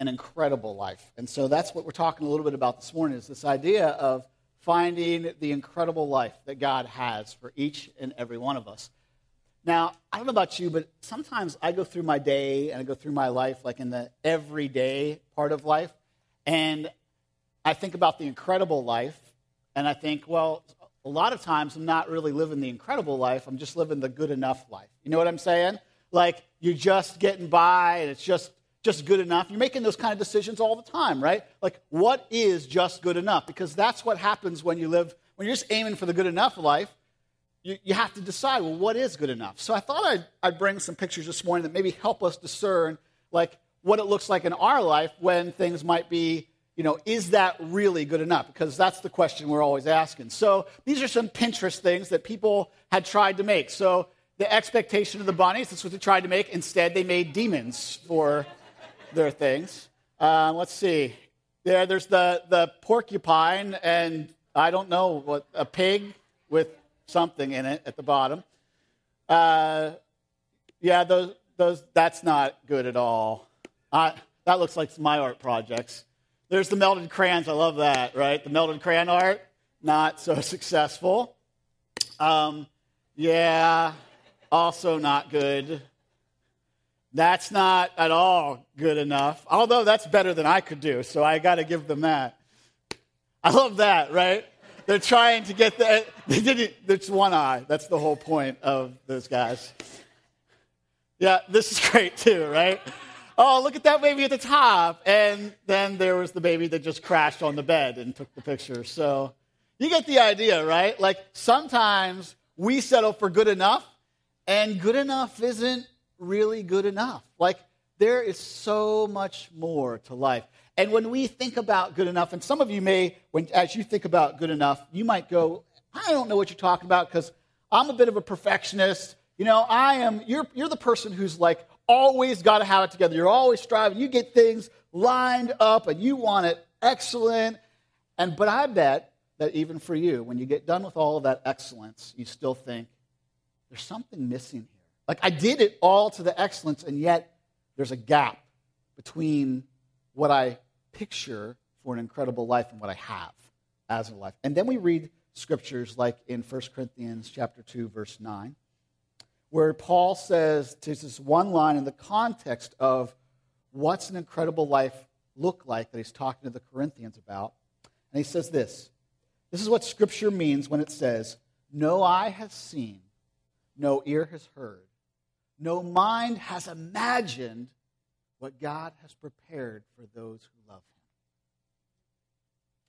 an incredible life. And so that's what we're talking a little bit about this morning is this idea of finding the incredible life that God has for each and every one of us. Now, I don't know about you, but sometimes I go through my day and I go through my life, like in the everyday part of life, and I think about the incredible life, and I think, well, a lot of times I'm not really living the incredible life, I'm just living the good enough life. You know what I'm saying? Like you're just getting by and it's just just good enough. You're making those kind of decisions all the time, right? Like what is just good enough? Because that's what happens when you live when you're just aiming for the good enough life you, you have to decide, well, what is good enough? So I thought I'd, I'd bring some pictures this morning that maybe help us discern, like, what it looks like in our life when things might be, you know, is that really good enough? Because that's the question we're always asking. So these are some Pinterest things that people had tried to make. So the expectation of the bunnies, that's what they tried to make. Instead, they made demons for their things. Uh, let's see. There, there's the, the porcupine, and I don't know what a pig with something in it at the bottom. Uh, yeah, those, those, that's not good at all. I, that looks like my art projects. There's the melted crayons. I love that, right? The melted crayon art, not so successful. Um, yeah, also not good. That's not at all good enough. Although that's better than I could do, so I got to give them that. I love that, right? They're trying to get that. They didn't. There's one eye. That's the whole point of those guys. Yeah, this is great too, right? Oh, look at that baby at the top. And then there was the baby that just crashed on the bed and took the picture. So you get the idea, right? Like sometimes we settle for good enough, and good enough isn't really good enough. Like there is so much more to life. And when we think about good enough, and some of you may, when, as you think about good enough, you might go, I don't know what you're talking about because I'm a bit of a perfectionist. You know, I am, you're, you're the person who's like always got to have it together. You're always striving. You get things lined up and you want it excellent. And, but I bet that even for you, when you get done with all of that excellence, you still think, there's something missing. Like I did it all to the excellence, and yet there's a gap between what I picture for an incredible life and what I have as a life. And then we read scriptures like in 1 Corinthians chapter 2 verse 9 where Paul says there's this one line in the context of what's an incredible life look like that he's talking to the Corinthians about. And he says this. This is what scripture means when it says, "No eye has seen, no ear has heard, no mind has imagined what God has prepared for those who love him.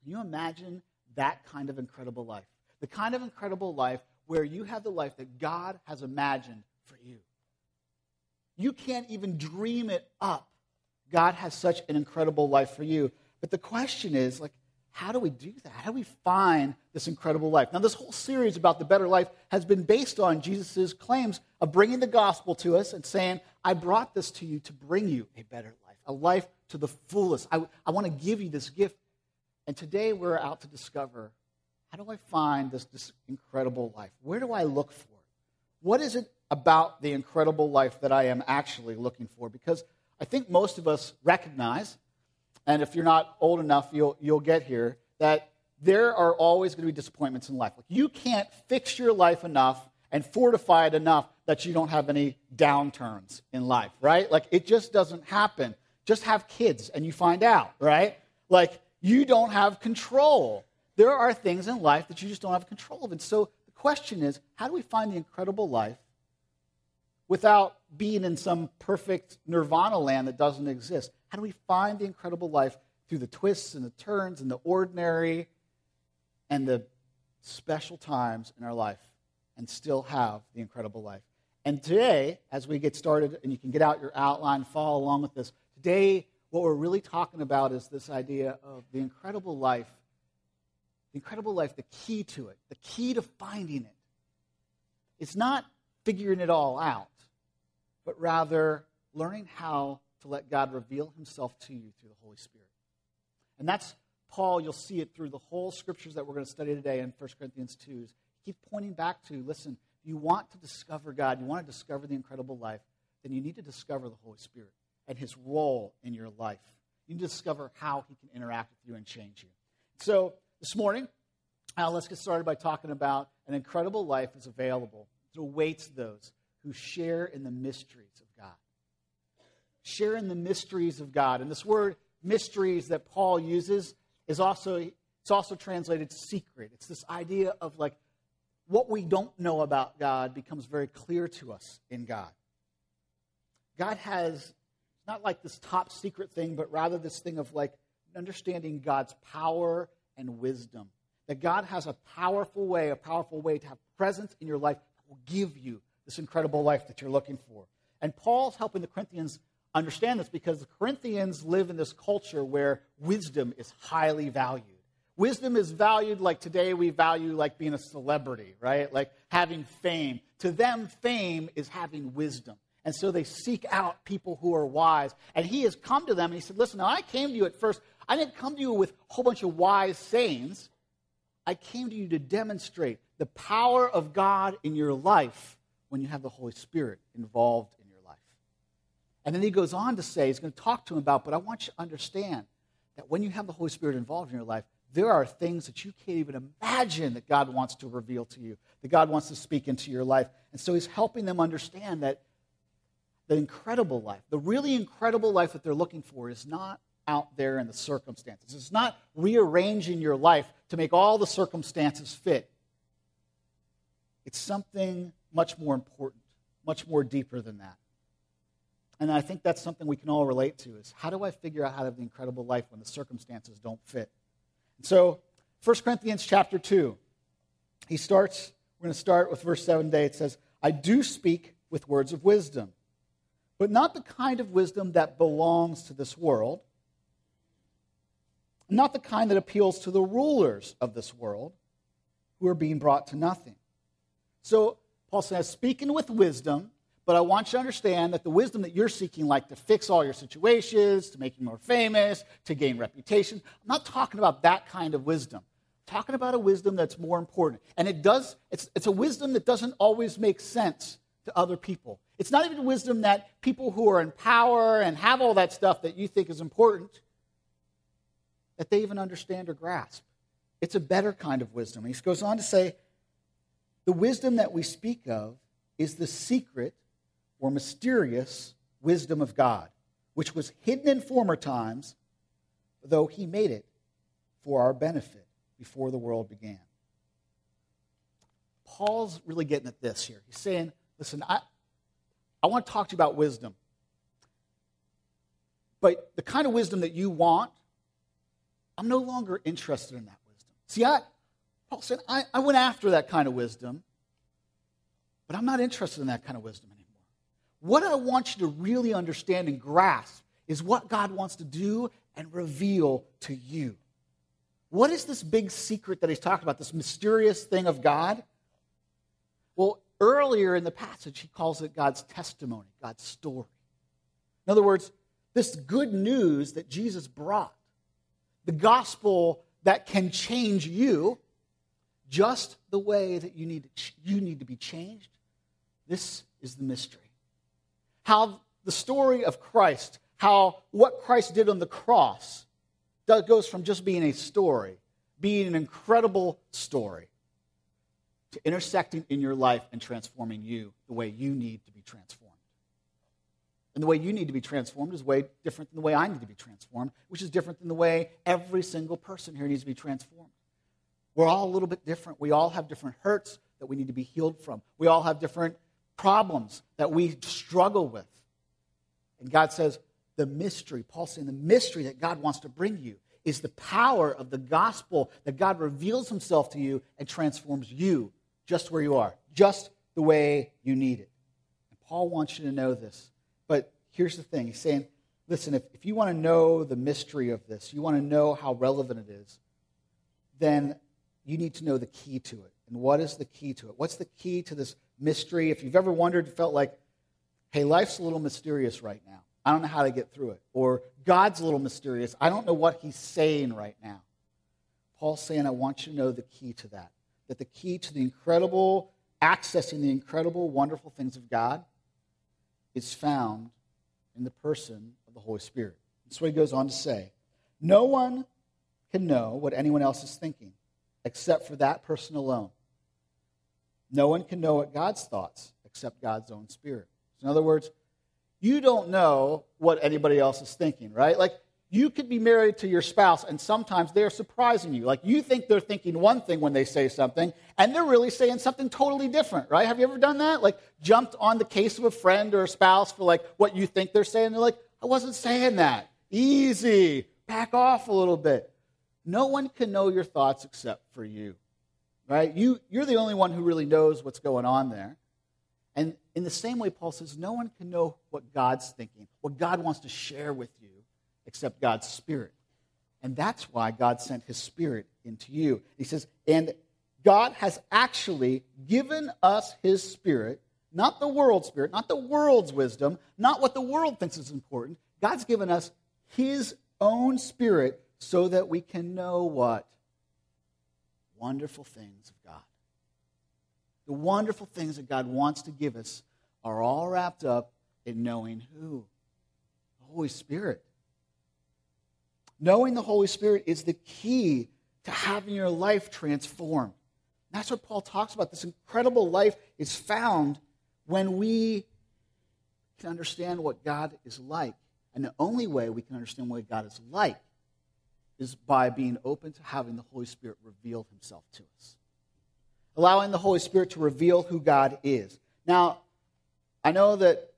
Can you imagine that kind of incredible life? The kind of incredible life where you have the life that God has imagined for you. You can't even dream it up. God has such an incredible life for you. But the question is, like, how do we do that? How do we find this incredible life? Now, this whole series about the better life has been based on Jesus' claims of bringing the gospel to us and saying, I brought this to you to bring you a better life, a life to the fullest. I, I want to give you this gift. And today we're out to discover how do I find this, this incredible life? Where do I look for it? What is it about the incredible life that I am actually looking for? Because I think most of us recognize and if you're not old enough, you'll, you'll get here, that there are always going to be disappointments in life. Like you can't fix your life enough and fortify it enough that you don't have any downturns in life, right? Like it just doesn't happen. Just have kids and you find out, right? Like you don't have control. There are things in life that you just don't have control of. And so the question is how do we find the incredible life without being in some perfect nirvana land that doesn't exist? How do we find the incredible life through the twists and the turns and the ordinary and the special times in our life and still have the incredible life? And today, as we get started, and you can get out your outline, follow along with this, today, what we're really talking about is this idea of the incredible life. The incredible life, the key to it, the key to finding it. It's not figuring it all out, but rather learning how to let God reveal himself to you through the Holy Spirit. And that's Paul, you'll see it through the whole scriptures that we're going to study today in 1 Corinthians 2. Keep pointing back to, listen, you want to discover God, you want to discover the incredible life, then you need to discover the Holy Spirit and his role in your life. You need to discover how He can interact with you and change you. So this morning, uh, let's get started by talking about an incredible life is available. It awaits those who share in the mysteries of God. Share in the mysteries of God. And this word mysteries that Paul uses is also it's also translated secret. It's this idea of like what we don't know about God becomes very clear to us in God. God has not like this top secret thing, but rather this thing of like understanding God's power and wisdom. That God has a powerful way, a powerful way to have presence in your life that will give you this incredible life that you're looking for. And Paul's helping the Corinthians understand this because the Corinthians live in this culture where wisdom is highly valued. Wisdom is valued like today we value like being a celebrity, right? Like having fame. To them, fame is having wisdom. And so they seek out people who are wise. And he has come to them and he said, Listen, now I came to you at first. I didn't come to you with a whole bunch of wise sayings. I came to you to demonstrate the power of God in your life when you have the Holy Spirit involved in your life. And then he goes on to say, he's going to talk to him about, but I want you to understand that when you have the Holy Spirit involved in your life, there are things that you can't even imagine that God wants to reveal to you, that God wants to speak into your life. And so he's helping them understand that the incredible life, the really incredible life that they're looking for, is not out there in the circumstances. It's not rearranging your life to make all the circumstances fit. It's something much more important, much more deeper than that. And I think that's something we can all relate to is how do I figure out how to have the incredible life when the circumstances don't fit? And so, 1 Corinthians chapter 2, he starts, we're going to start with verse 7 today. It says, I do speak with words of wisdom but not the kind of wisdom that belongs to this world, not the kind that appeals to the rulers of this world who are being brought to nothing. So, Paul says, speaking with wisdom, but I want you to understand that the wisdom that you're seeking, like to fix all your situations, to make you more famous, to gain reputation, I'm not talking about that kind of wisdom. I'm talking about a wisdom that's more important. And it does, it's, it's a wisdom that doesn't always make sense to other people. It's not even wisdom that people who are in power and have all that stuff that you think is important, that they even understand or grasp. It's a better kind of wisdom. And he goes on to say, the wisdom that we speak of is the secret or mysterious wisdom of God, which was hidden in former times, though he made it for our benefit before the world began. Paul's really getting at this here. He's saying, listen, I, I want to talk to you about wisdom. But the kind of wisdom that you want, I'm no longer interested in that wisdom. See, I, Paul said, I, I went after that kind of wisdom, but I'm not interested in that kind of wisdom anymore. What I want you to really understand and grasp is what God wants to do and reveal to you. What is this big secret that he's talking about, this mysterious thing of God? Well, Earlier in the passage, he calls it God's testimony, God's story. In other words, this good news that Jesus brought, the gospel that can change you just the way that you need to, you need to be changed, this is the mystery. How the story of Christ, how what Christ did on the cross, that goes from just being a story, being an incredible story, to intersecting in your life and transforming you the way you need to be transformed. And the way you need to be transformed is way different than the way I need to be transformed, which is different than the way every single person here needs to be transformed. We're all a little bit different. We all have different hurts that we need to be healed from. We all have different problems that we struggle with. And God says, the mystery, Paul's saying, the mystery that God wants to bring you is the power of the gospel that God reveals himself to you and transforms you just where you are, just the way you need it. And Paul wants you to know this. But here's the thing he's saying, listen, if, if you want to know the mystery of this, you want to know how relevant it is, then you need to know the key to it. And what is the key to it? What's the key to this mystery? If you've ever wondered, felt like, hey, life's a little mysterious right now. I don't know how to get through it. Or God's a little mysterious. I don't know what he's saying right now. Paul's saying, I want you to know the key to that that the key to the incredible, accessing the incredible, wonderful things of God is found in the person of the Holy Spirit. That's what he goes on to say. No one can know what anyone else is thinking except for that person alone. No one can know what God's thoughts except God's own spirit. In other words, you don't know what anybody else is thinking, right? Like, you could be married to your spouse, and sometimes they're surprising you. Like, you think they're thinking one thing when they say something, and they're really saying something totally different, right? Have you ever done that? Like, jumped on the case of a friend or a spouse for, like, what you think they're saying? They're like, I wasn't saying that. Easy. Back off a little bit. No one can know your thoughts except for you, right? You, you're the only one who really knows what's going on there. And in the same way, Paul says, no one can know what God's thinking, what God wants to share with you, except God's Spirit. And that's why God sent His Spirit into you. He says, and God has actually given us His Spirit, not the world's Spirit, not the world's wisdom, not what the world thinks is important. God's given us His own Spirit so that we can know what? Wonderful things of God. The wonderful things that God wants to give us are all wrapped up in knowing who? The Holy Spirit. Knowing the Holy Spirit is the key to having your life transformed. That's what Paul talks about. This incredible life is found when we can understand what God is like. And the only way we can understand what God is like is by being open to having the Holy Spirit reveal himself to us. Allowing the Holy Spirit to reveal who God is. Now, I know that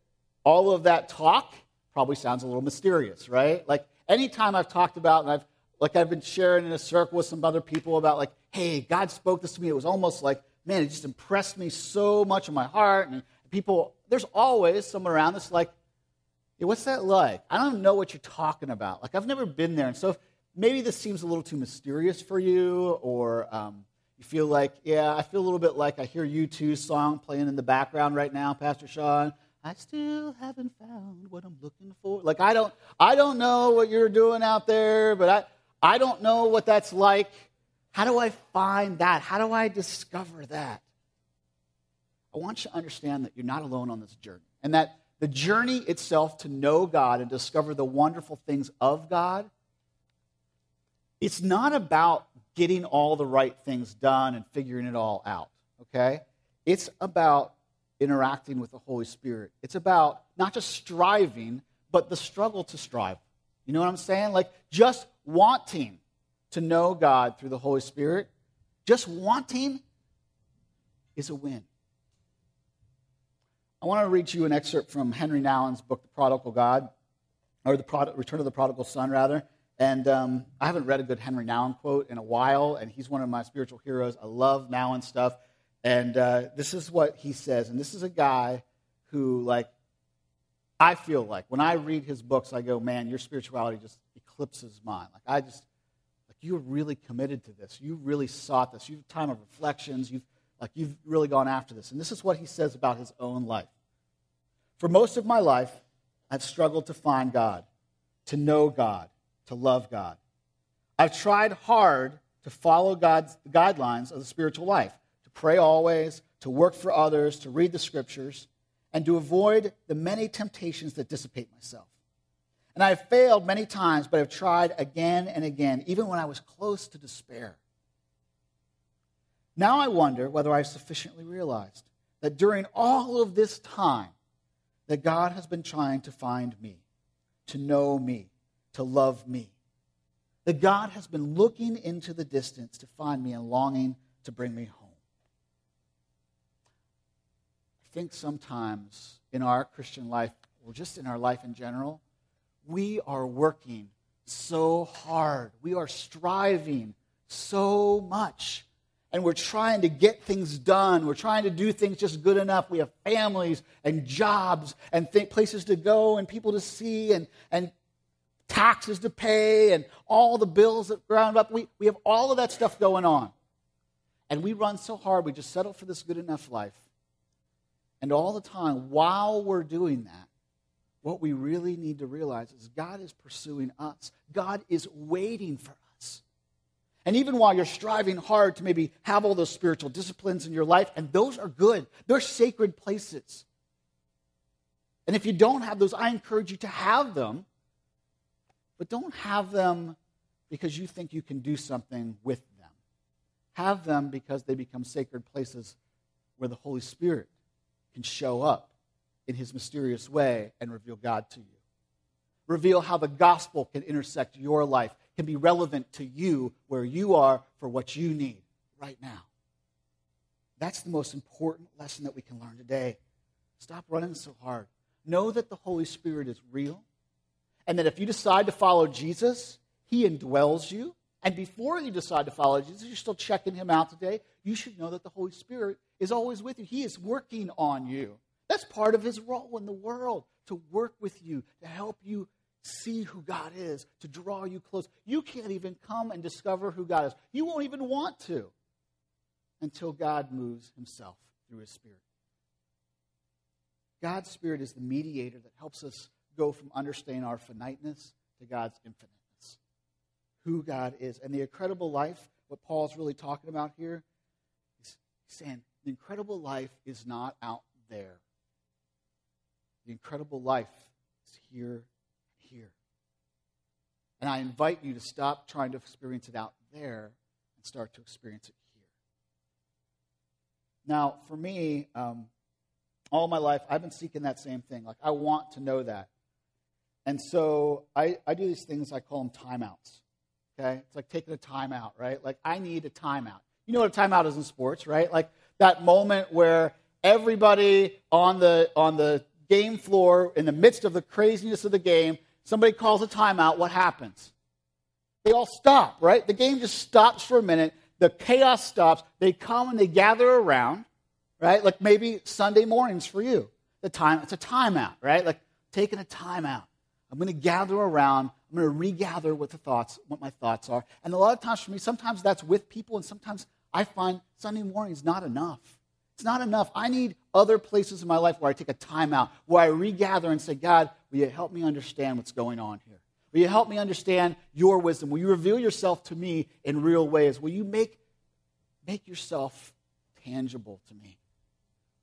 all of that talk probably sounds a little mysterious, right? Like anytime I've talked about, and I've like I've been sharing in a circle with some other people about like, hey, God spoke this to me. It was almost like, man, it just impressed me so much in my heart. And people, there's always someone around that's like, hey, what's that like? I don't know what you're talking about. Like I've never been there. And so maybe this seems a little too mysterious for you, or um, you feel like, yeah, I feel a little bit like I hear U2's song playing in the background right now, Pastor Sean. I still haven't found what I'm looking for. Like I don't I don't know what you're doing out there, but I I don't know what that's like. How do I find that? How do I discover that? I want you to understand that you're not alone on this journey. And that the journey itself to know God and discover the wonderful things of God, it's not about getting all the right things done and figuring it all out, okay? It's about interacting with the Holy Spirit. It's about not just striving, but the struggle to strive. You know what I'm saying? Like just wanting to know God through the Holy Spirit, just wanting is a win. I want to read you an excerpt from Henry Nouwen's book, The Prodigal God, or The Return of the Prodigal Son, rather. And um, I haven't read a good Henry Nouwen quote in a while, and he's one of my spiritual heroes. I love Nouwen stuff. And uh, this is what he says. And this is a guy who, like, I feel like when I read his books, I go, man, your spirituality just eclipses mine. Like, I just, like, you're really committed to this. You really sought this. You've time of reflections. You've, like, you've really gone after this. And this is what he says about his own life. For most of my life, I've struggled to find God, to know God, to love God. I've tried hard to follow God's guidelines of the spiritual life to pray always, to work for others, to read the scriptures, and to avoid the many temptations that dissipate myself. And I have failed many times, but I've tried again and again, even when I was close to despair. Now I wonder whether I've sufficiently realized that during all of this time, that God has been trying to find me, to know me, to love me. That God has been looking into the distance to find me and longing to bring me home. I think sometimes in our Christian life, or just in our life in general, we are working so hard. We are striving so much. And we're trying to get things done. We're trying to do things just good enough. We have families and jobs and th- places to go and people to see and, and taxes to pay and all the bills that round up. We, we have all of that stuff going on. And we run so hard, we just settle for this good enough life. And all the time, while we're doing that, what we really need to realize is God is pursuing us. God is waiting for us. And even while you're striving hard to maybe have all those spiritual disciplines in your life, and those are good, they're sacred places. And if you don't have those, I encourage you to have them. But don't have them because you think you can do something with them. Have them because they become sacred places where the Holy Spirit can show up in his mysterious way and reveal God to you. Reveal how the gospel can intersect your life, can be relevant to you where you are for what you need right now. That's the most important lesson that we can learn today. Stop running so hard. Know that the Holy Spirit is real, and that if you decide to follow Jesus, He indwells you. And before you decide to follow Jesus, you're still checking Him out today, you should know that the Holy Spirit is always with you. He is working on you. That's part of His role in the world to work with you, to help you see who God is, to draw you close. You can't even come and discover who God is. You won't even want to until God moves Himself through His Spirit. God's Spirit is the mediator that helps us go from understanding our finiteness to God's infiniteness, who God is. And the incredible life, what Paul's really talking about here, is saying the incredible life is not out there. The incredible life is here, here. And I invite you to stop trying to experience it out there and start to experience it here. Now, for me, um, all my life, I've been seeking that same thing. Like, I want to know that. And so I, I do these things, I call them timeouts. Okay? It's like taking a timeout, right? Like, I need a timeout. You know what a timeout is in sports, right? Like that moment where everybody on the, on the game floor, in the midst of the craziness of the game, somebody calls a timeout, what happens? They all stop, right? The game just stops for a minute. The chaos stops. They come and they gather around right? Like maybe Sunday mornings for you. The time it's a timeout, right? Like taking a timeout. I'm going to gather around. I'm going to regather what the thoughts, what my thoughts are. And a lot of times for me, sometimes that's with people, and sometimes I find Sunday morning is not enough. It's not enough. I need other places in my life where I take a time out, where I regather and say, God, will you help me understand what's going on here? Will you help me understand your wisdom? Will you reveal yourself to me in real ways? Will you make, make yourself tangible to me?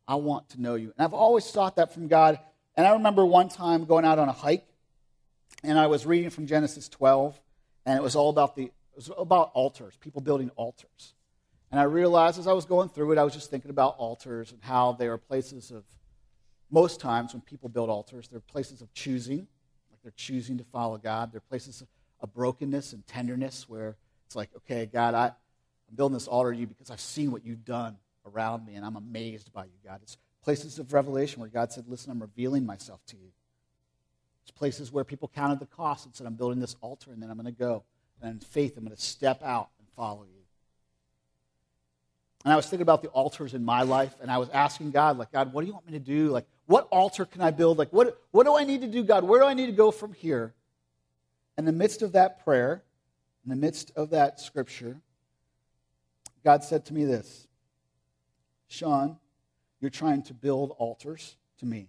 I want to know you. And I've always sought that from God. And I remember one time going out on a hike, and I was reading from Genesis 12, and it was all about the it was about altars, people building altars. And I realized as I was going through it, I was just thinking about altars and how they are places of most times when people build altars, they're places of choosing, like they're choosing to follow God. They're places of brokenness and tenderness where it's like, okay, God, I, I'm building this altar to you because I've seen what you've done around me, and I'm amazed by you, God. It's places of revelation where God said, Listen, I'm revealing myself to you. It's places where people counted the cost and said, I'm building this altar, and then I'm going to go. And in faith, I'm going to step out and follow you. And I was thinking about the altars in my life, and I was asking God, like, God, what do you want me to do? Like, what altar can I build? Like, what, what do I need to do, God? Where do I need to go from here? In the midst of that prayer, in the midst of that scripture, God said to me this Sean, you're trying to build altars to me.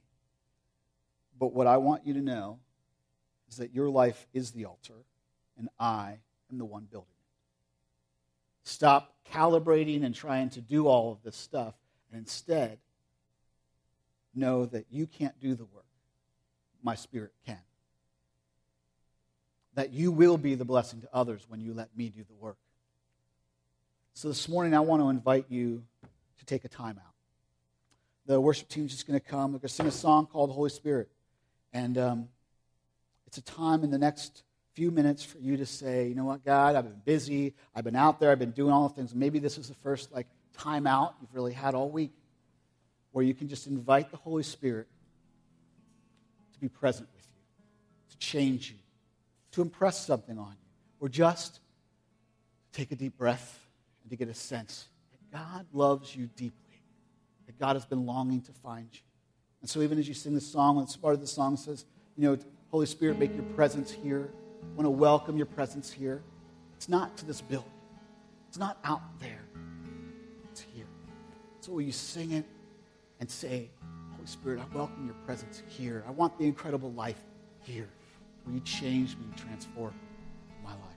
But what I want you to know is that your life is the altar, and I am the one building it. Stop calibrating and trying to do all of this stuff, and instead know that you can't do the work. My spirit can. That you will be the blessing to others when you let me do the work. So this morning, I want to invite you to take a time out. The worship team is just going to come. They're going to sing a song called Holy Spirit. And um, it's a time in the next few minutes for you to say, you know what, God, I've been busy. I've been out there. I've been doing all the things. Maybe this is the first like time out you've really had all week where you can just invite the Holy Spirit to be present with you, to change you, to impress something on you, or just to take a deep breath and to get a sense that God loves you deeply, that God has been longing to find you. And so, even as you sing the song, and part of the song says, you know, Holy Spirit, make your presence here. I want to welcome your presence here. It's not to this building, it's not out there, it's here. So, will you sing it and say, Holy Spirit, I welcome your presence here. I want the incredible life here. Will you change me, transform my life?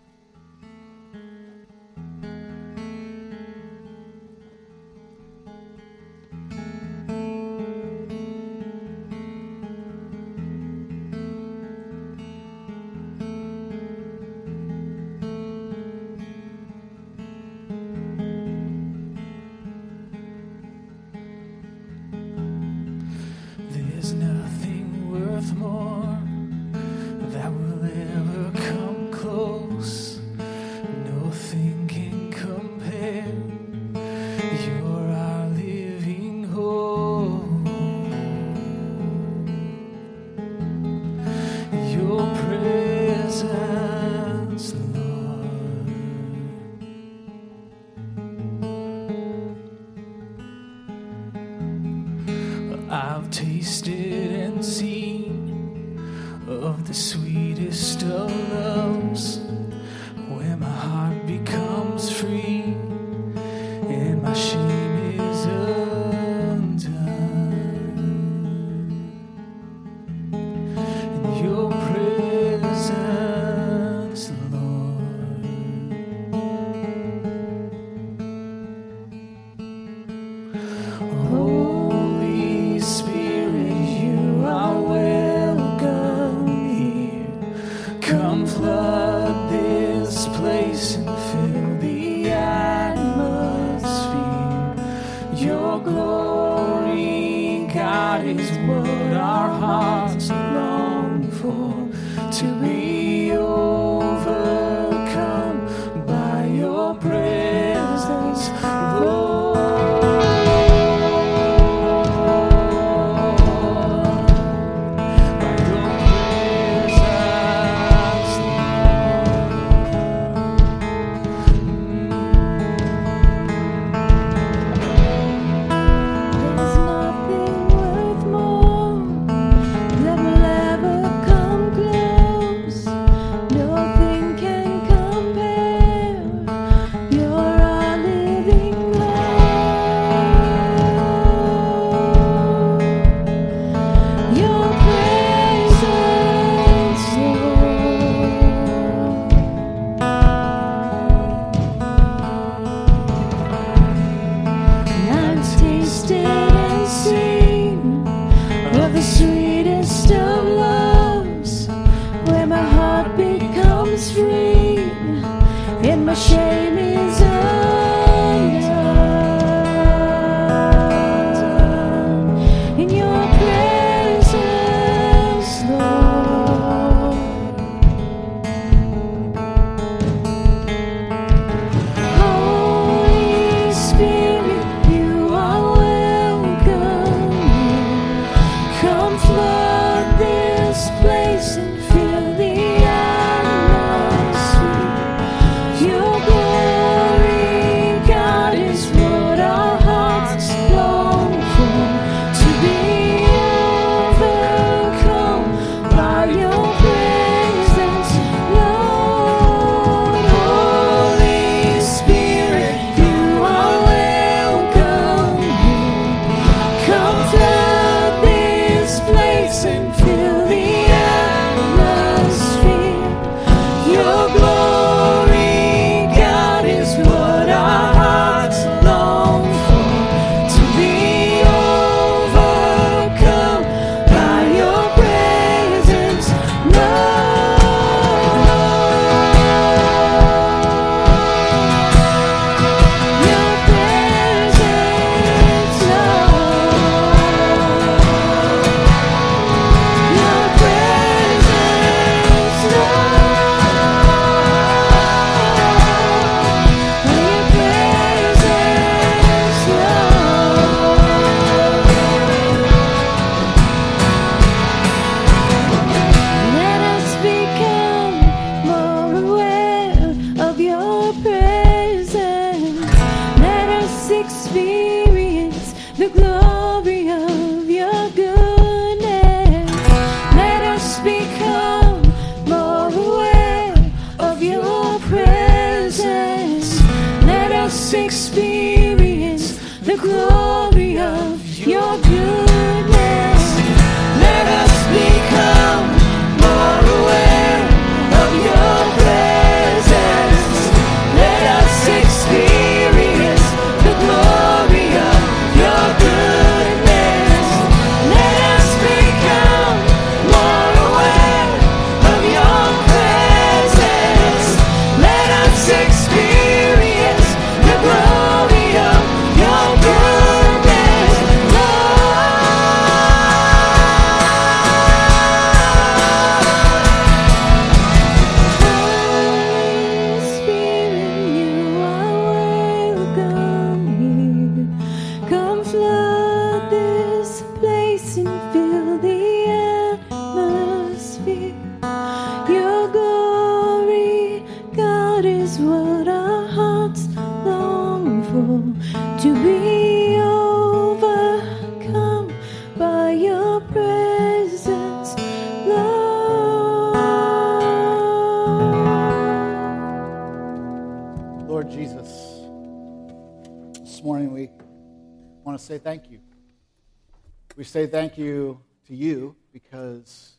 Say thank you to you because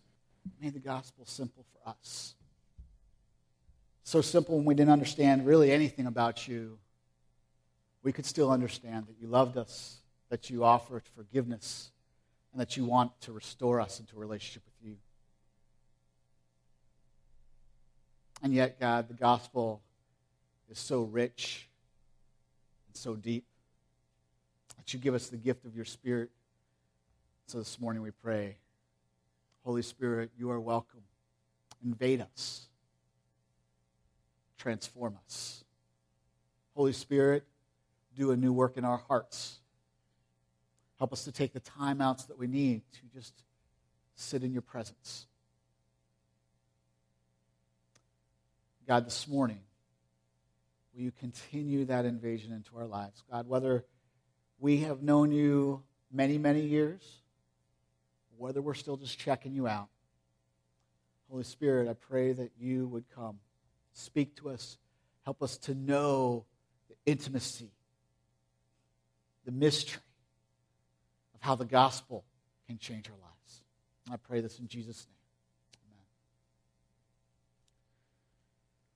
you made the gospel simple for us. So simple when we didn't understand really anything about you, we could still understand that you loved us, that you offered forgiveness, and that you want to restore us into a relationship with you. And yet, God, the gospel is so rich and so deep that you give us the gift of your Spirit. So this morning we pray, Holy Spirit, you are welcome. Invade us, transform us. Holy Spirit, do a new work in our hearts. Help us to take the time outs that we need to just sit in your presence. God, this morning, will you continue that invasion into our lives? God, whether we have known you many, many years, whether we're still just checking you out, Holy Spirit, I pray that you would come, speak to us, help us to know the intimacy, the mystery of how the gospel can change our lives. I pray this in Jesus' name.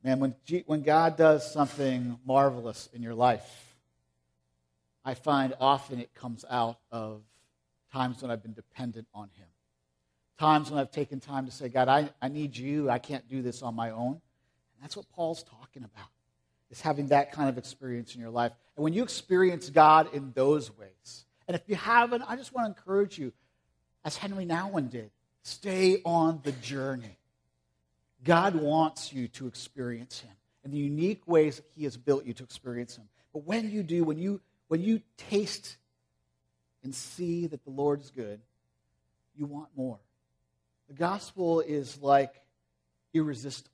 Amen. Man, when, G- when God does something marvelous in your life, I find often it comes out of times when I've been dependent on Him. Times when I've taken time to say, God, I, I need you. I can't do this on my own. And that's what Paul's talking about, is having that kind of experience in your life. And when you experience God in those ways, and if you haven't, I just want to encourage you, as Henry Nouwen did, stay on the journey. God wants you to experience Him in the unique ways that He has built you to experience Him. But when you do, when you, when you taste and see that the Lord is good, you want more. The gospel is like irresistible.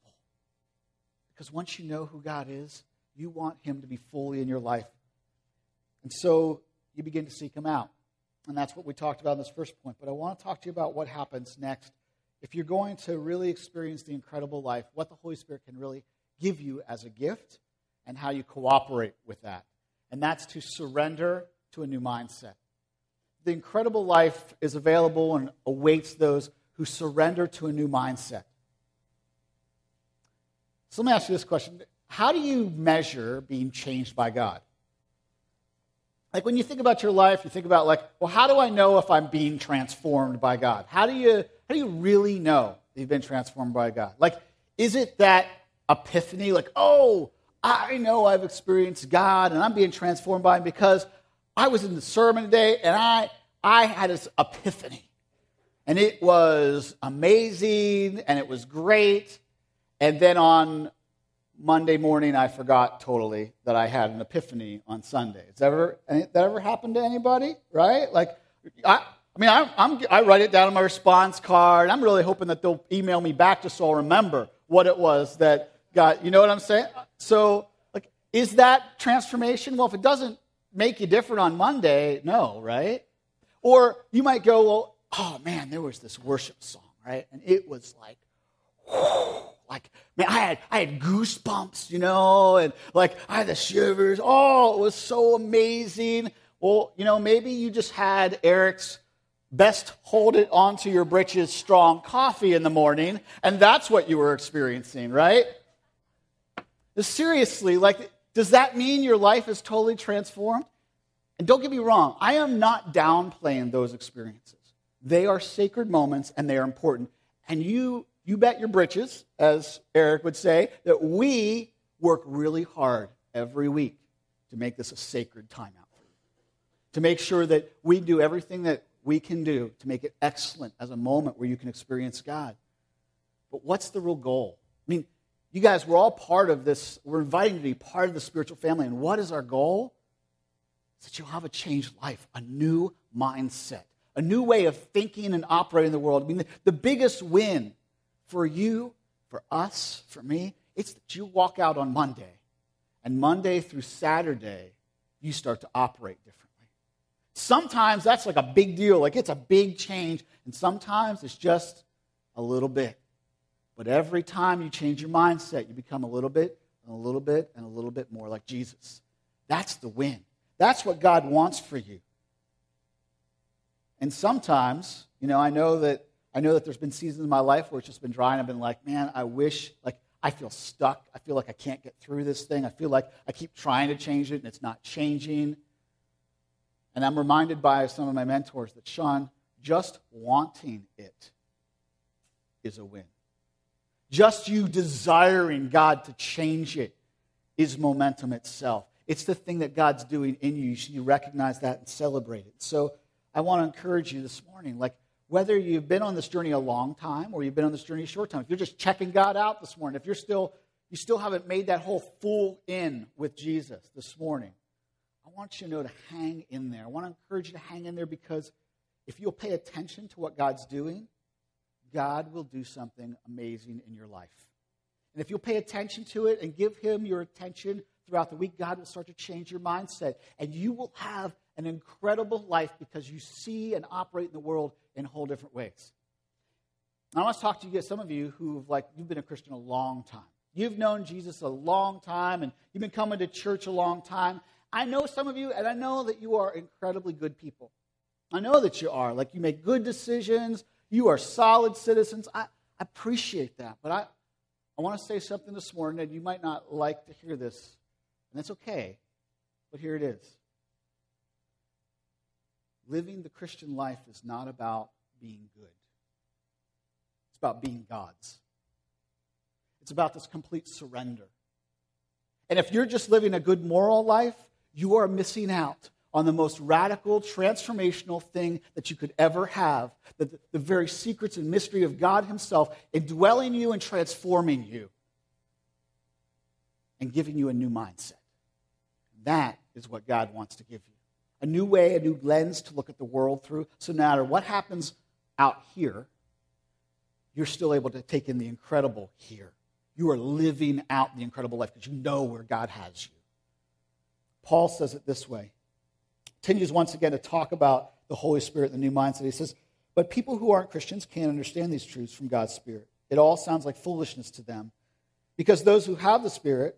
Because once you know who God is, you want Him to be fully in your life. And so you begin to seek Him out. And that's what we talked about in this first point. But I want to talk to you about what happens next if you're going to really experience the incredible life, what the Holy Spirit can really give you as a gift and how you cooperate with that. And that's to surrender to a new mindset. The incredible life is available and awaits those who surrender to a new mindset. So let me ask you this question How do you measure being changed by God? Like when you think about your life, you think about like, well, how do I know if I'm being transformed by God? How do you how do you really know that you've been transformed by God? Like, is it that epiphany? Like, oh, I know I've experienced God and I'm being transformed by Him because I was in the sermon today and I I had this epiphany. And it was amazing and it was great. And then on Monday morning, I forgot totally that I had an epiphany on Sunday. Has ever, that ever happened to anybody? Right? Like, I, I mean, I, I'm, I write it down on my response card. I'm really hoping that they'll email me back just so I'll remember what it was that got, you know what I'm saying? So, like, is that transformation? Well, if it doesn't make you different on Monday, no, right? Or you might go, well, oh man, there was this worship song, right? And it was like, like man, I had I had goosebumps, you know, and like I had the shivers. Oh, it was so amazing. Well, you know, maybe you just had Eric's best hold it onto your britches strong coffee in the morning, and that's what you were experiencing, right? Seriously, like, does that mean your life is totally transformed? And don't get me wrong, I am not downplaying those experiences. They are sacred moments and they are important. And you, you bet your britches, as Eric would say, that we work really hard every week to make this a sacred time out for you. To make sure that we do everything that we can do to make it excellent as a moment where you can experience God. But what's the real goal? I mean, you guys, we're all part of this. We're you to be part of the spiritual family. And what is our goal? It's that you'll have a changed life, a new mindset, a new way of thinking and operating in the world. I mean, the, the biggest win for you, for us, for me, it's that you walk out on Monday, and Monday through Saturday, you start to operate differently. Sometimes that's like a big deal, like it's a big change, and sometimes it's just a little bit. But every time you change your mindset, you become a little bit and a little bit and a little bit more like Jesus. That's the win. That's what God wants for you. And sometimes, you know, I know that I know that there's been seasons in my life where it's just been dry and I've been like, man, I wish like I feel stuck. I feel like I can't get through this thing. I feel like I keep trying to change it and it's not changing. And I'm reminded by some of my mentors that, Sean, just wanting it is a win. Just you desiring God to change it is momentum itself. It's the thing that God's doing in you. You should recognize that and celebrate it. So I want to encourage you this morning, like whether you've been on this journey a long time or you've been on this journey a short time, if you're just checking God out this morning, if you're still you still haven't made that whole full in with Jesus this morning, I want you to know to hang in there. I want to encourage you to hang in there because if you'll pay attention to what God's doing, God will do something amazing in your life. And if you'll pay attention to it and give Him your attention throughout the week, God will start to change your mindset. And you will have an incredible life because you see and operate in the world in whole different ways. I want to talk to you, some of you who've like you've been a Christian a long time. You've known Jesus a long time and you've been coming to church a long time. I know some of you, and I know that you are incredibly good people. I know that you are. Like you make good decisions, you are solid citizens. I, appreciate that. But I, I want to say something this morning, and you might not like to hear this, and that's okay. But here it is. Living the Christian life is not about being good, it's about being God's. It's about this complete surrender. And if you're just living a good moral life, you are missing out on the most radical, transformational thing that you could ever have the, the very secrets and mystery of God Himself indwelling you and transforming you and giving you a new mindset. That is what God wants to give you a new way, a new lens to look at the world through. So, no matter what happens out here, you're still able to take in the incredible here. You are living out the incredible life because you know where God has you. Paul says it this way. Continues once again to talk about the Holy Spirit, the new mindset. He says, But people who aren't Christians can't understand these truths from God's Spirit. It all sounds like foolishness to them. Because those who have the Spirit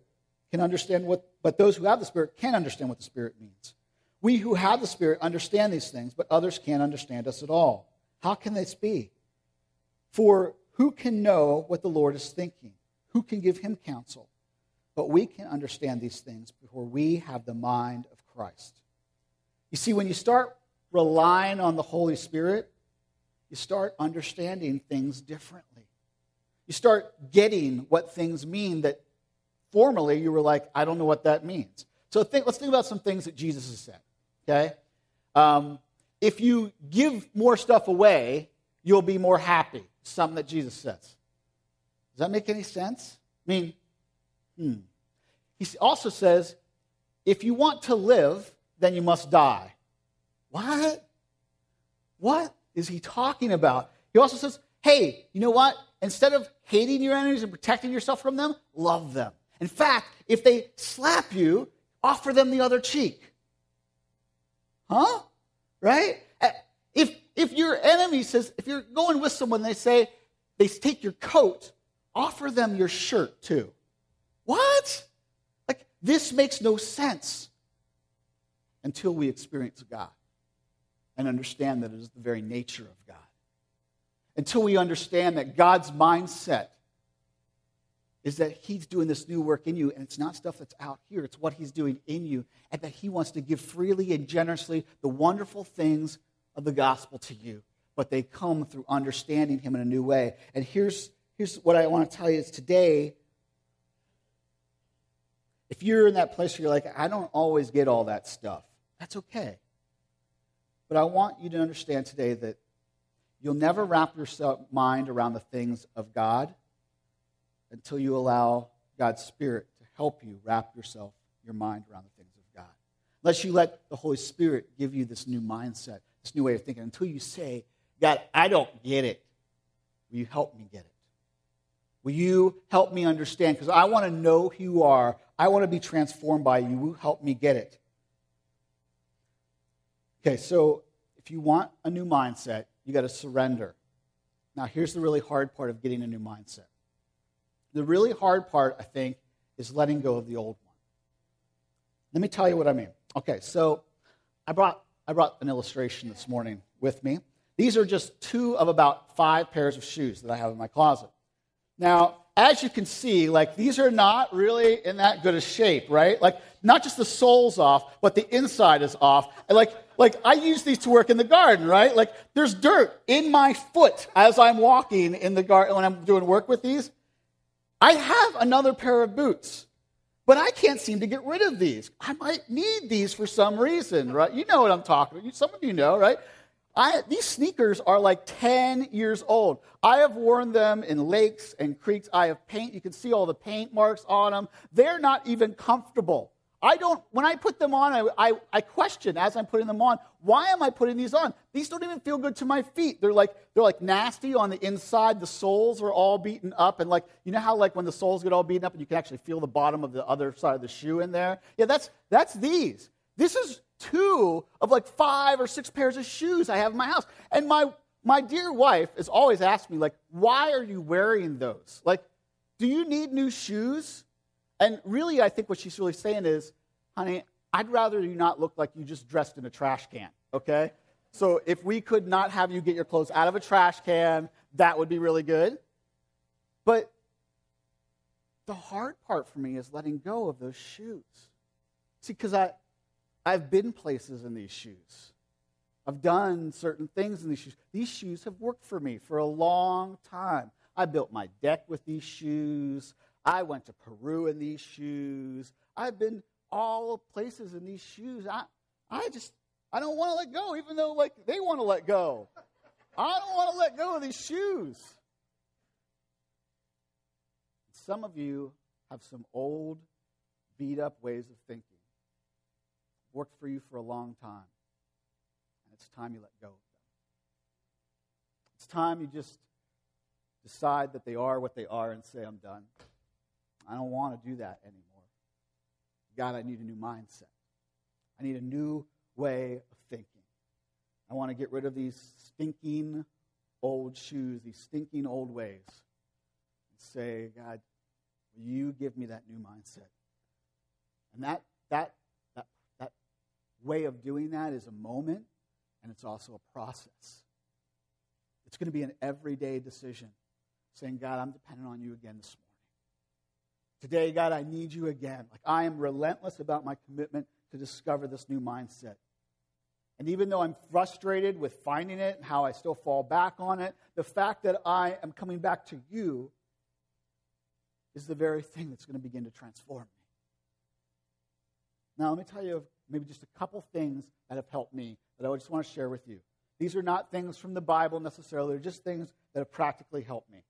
can understand what, but those who have the Spirit can understand what the Spirit means. We who have the Spirit understand these things, but others can't understand us at all. How can this be? For who can know what the Lord is thinking? Who can give him counsel? But we can understand these things before we have the mind of Christ. You see, when you start relying on the Holy Spirit, you start understanding things differently. You start getting what things mean that formerly you were like, I don't know what that means. So think, let's think about some things that Jesus has said. Okay? Um, if you give more stuff away, you'll be more happy. Something that Jesus says. Does that make any sense? I mean, hmm. He also says, if you want to live, then you must die. What? What is he talking about? He also says, hey, you know what? Instead of hating your enemies and protecting yourself from them, love them. In fact, if they slap you, offer them the other cheek. Huh? Right? Uh, if, if your enemy says, if you're going with someone, they say, they take your coat, offer them your shirt too. What? Like, this makes no sense until we experience God and understand that it is the very nature of God. Until we understand that God's mindset is that He's doing this new work in you, and it's not stuff that's out here, it's what He's doing in you, and that He wants to give freely and generously the wonderful things of the gospel to you. But they come through understanding Him in a new way. And here's, here's what I want to tell you is today, if you're in that place where you're like, I don't always get all that stuff, that's okay. But I want you to understand today that you'll never wrap your mind around the things of God until you allow God's Spirit to help you wrap yourself, your mind around the things of God. Unless you let the Holy Spirit give you this new mindset, this new way of thinking, until you say, God, I don't get it. Will you help me get it? Will you help me understand? Because I want to know who you are. I want to be transformed by you. Will you help me get it? Okay, so if you want a new mindset, you got to surrender. Now, here's the really hard part of getting a new mindset the really hard part, I think, is letting go of the old one. Let me tell you what I mean. Okay, so I brought, I brought an illustration this morning with me. These are just two of about five pairs of shoes that I have in my closet. Now, as you can see, like these are not really in that good a shape, right? Like not just the sole's off, but the inside is off. And like, like I use these to work in the garden, right? Like there's dirt in my foot as I'm walking in the garden when I'm doing work with these. I have another pair of boots, but I can't seem to get rid of these. I might need these for some reason, right? You know what I'm talking about. Some of you know, right? I, these sneakers are like 10 years old. I have worn them in lakes and creeks. I have paint. You can see all the paint marks on them. They're not even comfortable. I don't, when I put them on, I, I, I, question as I'm putting them on, why am I putting these on? These don't even feel good to my feet. They're like, they're like nasty on the inside. The soles are all beaten up. And like, you know how like when the soles get all beaten up and you can actually feel the bottom of the other side of the shoe in there? Yeah, that's, that's these. This is two of like five or six pairs of shoes I have in my house. And my, my dear wife has always asked me, like, why are you wearing those? Like, do you need new shoes? And really, I think what she's really saying is, honey, I'd rather you not look like you just dressed in a trash can, okay? So if we could not have you get your clothes out of a trash can, that would be really good. But the hard part for me is letting go of those shoes. See, because I, I've been places in these shoes. I've done certain things in these shoes. These shoes have worked for me for a long time. I built my deck with these shoes. I went to Peru in these shoes. I've been all places in these shoes. I, I just, I don't want to let go, even though like they want to let go. I don't want to let go of these shoes. Some of you have some old, beat up ways of thinking worked for you for a long time. And it's time you let go of them. It's time you just decide that they are what they are and say, I'm done. I don't want to do that anymore. God, I need a new mindset. I need a new way of thinking. I want to get rid of these stinking old shoes, these stinking old ways, and say, God, will you give me that new mindset? And that, that way of doing that is a moment, and it's also a process. It's going to be an everyday decision, saying, God, I'm dependent on you again this morning. Today, God, I need you again. Like I am relentless about my commitment to discover this new mindset. And even though I'm frustrated with finding it and how I still fall back on it, the fact that I am coming back to you is the very thing that's going to begin to transform me. Now, let me tell you maybe just a couple things that have helped me that I just want to share with you. These are not things from the Bible necessarily, they're just things that have practically helped me.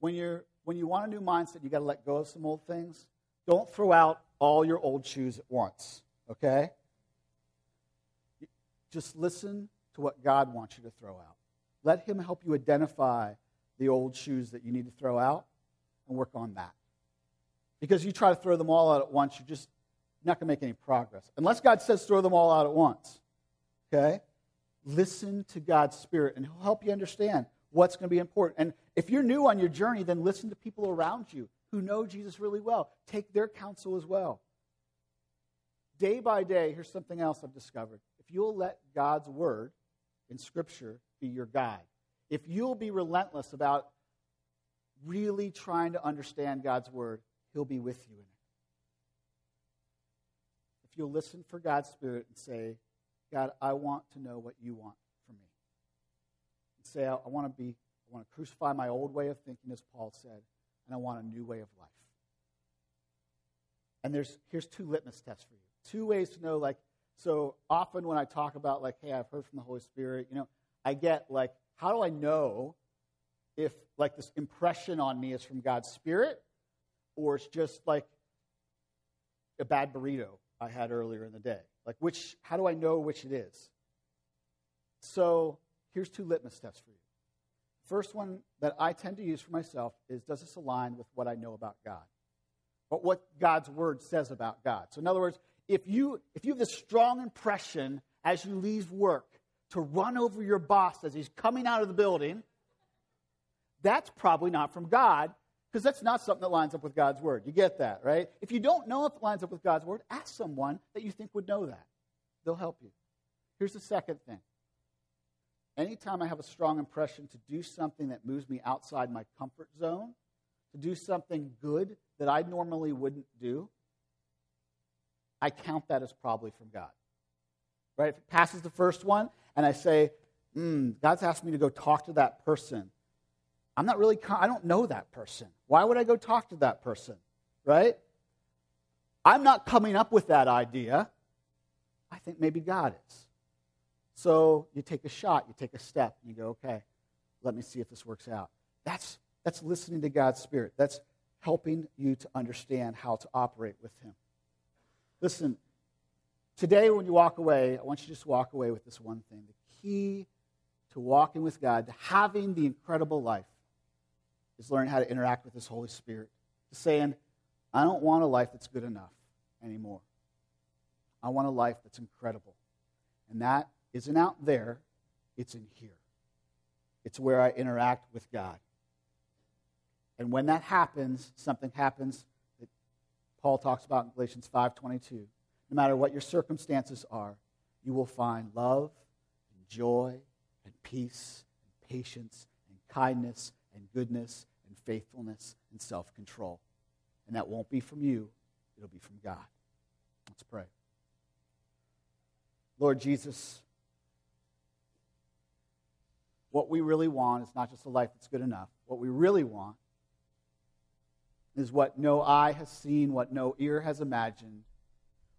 When, you're, when you want a new mindset, you got to let go of some old things. Don't throw out all your old shoes at once, okay? Just listen to what God wants you to throw out. Let Him help you identify the old shoes that you need to throw out and work on that. Because you try to throw them all out at once, you're just not going to make any progress. Unless God says throw them all out at once. Okay? Listen to God's Spirit, and He'll help you understand what's going to be important. And if you're new on your journey, then listen to people around you who know Jesus really well. Take their counsel as well. Day by day, here's something else I've discovered. If you'll let God's Word in Scripture be your guide, if you'll be relentless about really trying to understand God's Word, He'll be with you in it if you'll listen for God's Spirit and say, God, I want to know what you want for me. And say, I, I want to be, I want to crucify my old way of thinking, as Paul said, and I want a new way of life. And there's here's two litmus tests for you. Two ways to know, like, so often when I talk about like, hey, I've heard from the Holy Spirit, you know, I get like, how do I know if like this impression on me is from God's Spirit or it's just like a bad burrito I had earlier in the day. Like, which, how do I know which it is? So, here's two litmus tests for you. First one that I tend to use for myself is does this align with what I know about God? But what God's word says about God. So, in other words, if you, if you have this strong impression as you leave work to run over your boss as he's coming out of the building, that's probably not from God. Because that's not something that lines up with God's word. You get that, right? If you don't know if it lines up with God's word, ask someone that you think would know that. They'll help you. Here's the second thing. Anytime I have a strong impression to do something that moves me outside my comfort zone, to do something good that I normally wouldn't do, I count that as probably from God. Right? If it passes the first one and I say, mm, God's asked me to go talk to that person, I'm not really, I don't know that person. Why would I go talk to that person? Right? I'm not coming up with that idea. I think maybe God is. So you take a shot, you take a step, and you go, okay, let me see if this works out. That's, that's listening to God's Spirit. That's helping you to understand how to operate with Him. Listen, today when you walk away, I want you to just walk away with this one thing. The key to walking with God, to having the incredible life, is learn how to interact with this Holy Spirit. Saying, I don't want a life that's good enough anymore. I want a life that's incredible. And that isn't out there, it's in here. It's where I interact with God. And when that happens, something happens that Paul talks about in Galatians 5:22. No matter what your circumstances are, you will find love and joy and peace and patience and kindness and goodness and faithfulness and self-control. And that won't be from you, it'll be from God. Let's pray. Lord Jesus, what we really want is not just a life that's good enough. What we really want is what no eye has seen, what no ear has imagined,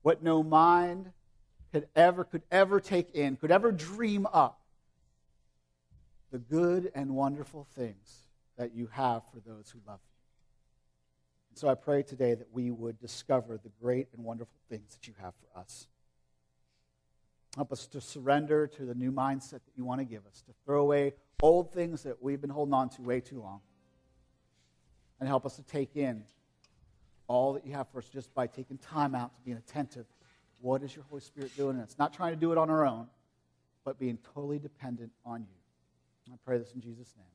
what no mind could ever could ever take in, could ever dream up. The good and wonderful things that you have for those who love you. And so I pray today that we would discover the great and wonderful things that you have for us. Help us to surrender to the new mindset that you want to give us, to throw away old things that we've been holding on to way too long, and help us to take in all that you have for us just by taking time out to being attentive. What is your Holy Spirit doing? And it's not trying to do it on our own, but being totally dependent on you. I pray this in Jesus' name.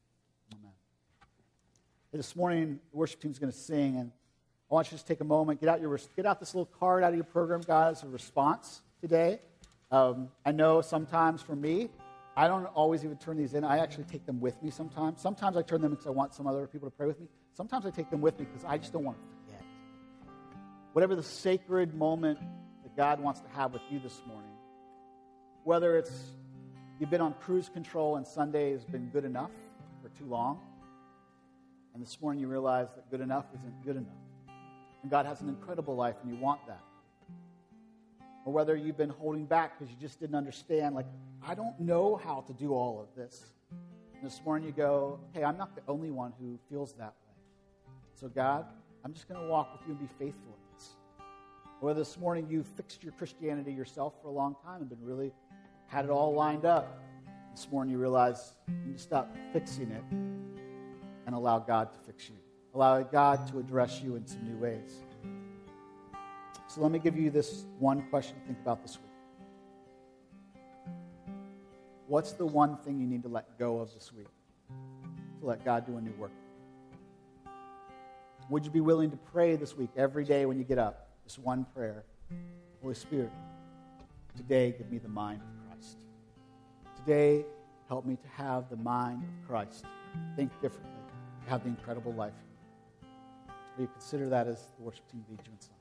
This morning, the worship team is going to sing, and I want you to just take a moment, get out, your, get out this little card out of your program, guys, a response today. Um, I know sometimes for me, I don't always even turn these in. I actually take them with me sometimes. Sometimes I turn them because I want some other people to pray with me. Sometimes I take them with me because I just don't want to forget. Whatever the sacred moment that God wants to have with you this morning, whether it's you've been on cruise control and Sunday has been good enough for too long, and this morning you realize that good enough isn't good enough. And God has an incredible life and you want that or whether you've been holding back because you just didn't understand, like, I don't know how to do all of this. And this morning you go, hey, I'm not the only one who feels that way. So, God, I'm just going to walk with you and be faithful in this. Or whether this morning you fixed your Christianity yourself for a long time and been really had it all lined up. This morning you realize you need to stop fixing it and allow God to fix you. Allow God to address you in some new ways. So let me give you this one question to think about this week. What's the one thing you need to let go of this week to let God do a new work? Would you be willing to pray this week every day when you get up? This one prayer. Holy Spirit, today give me the mind of Christ. Today, help me to have the mind of Christ. Think differently. Have the incredible life. Will you consider that as the worship team leads you in song?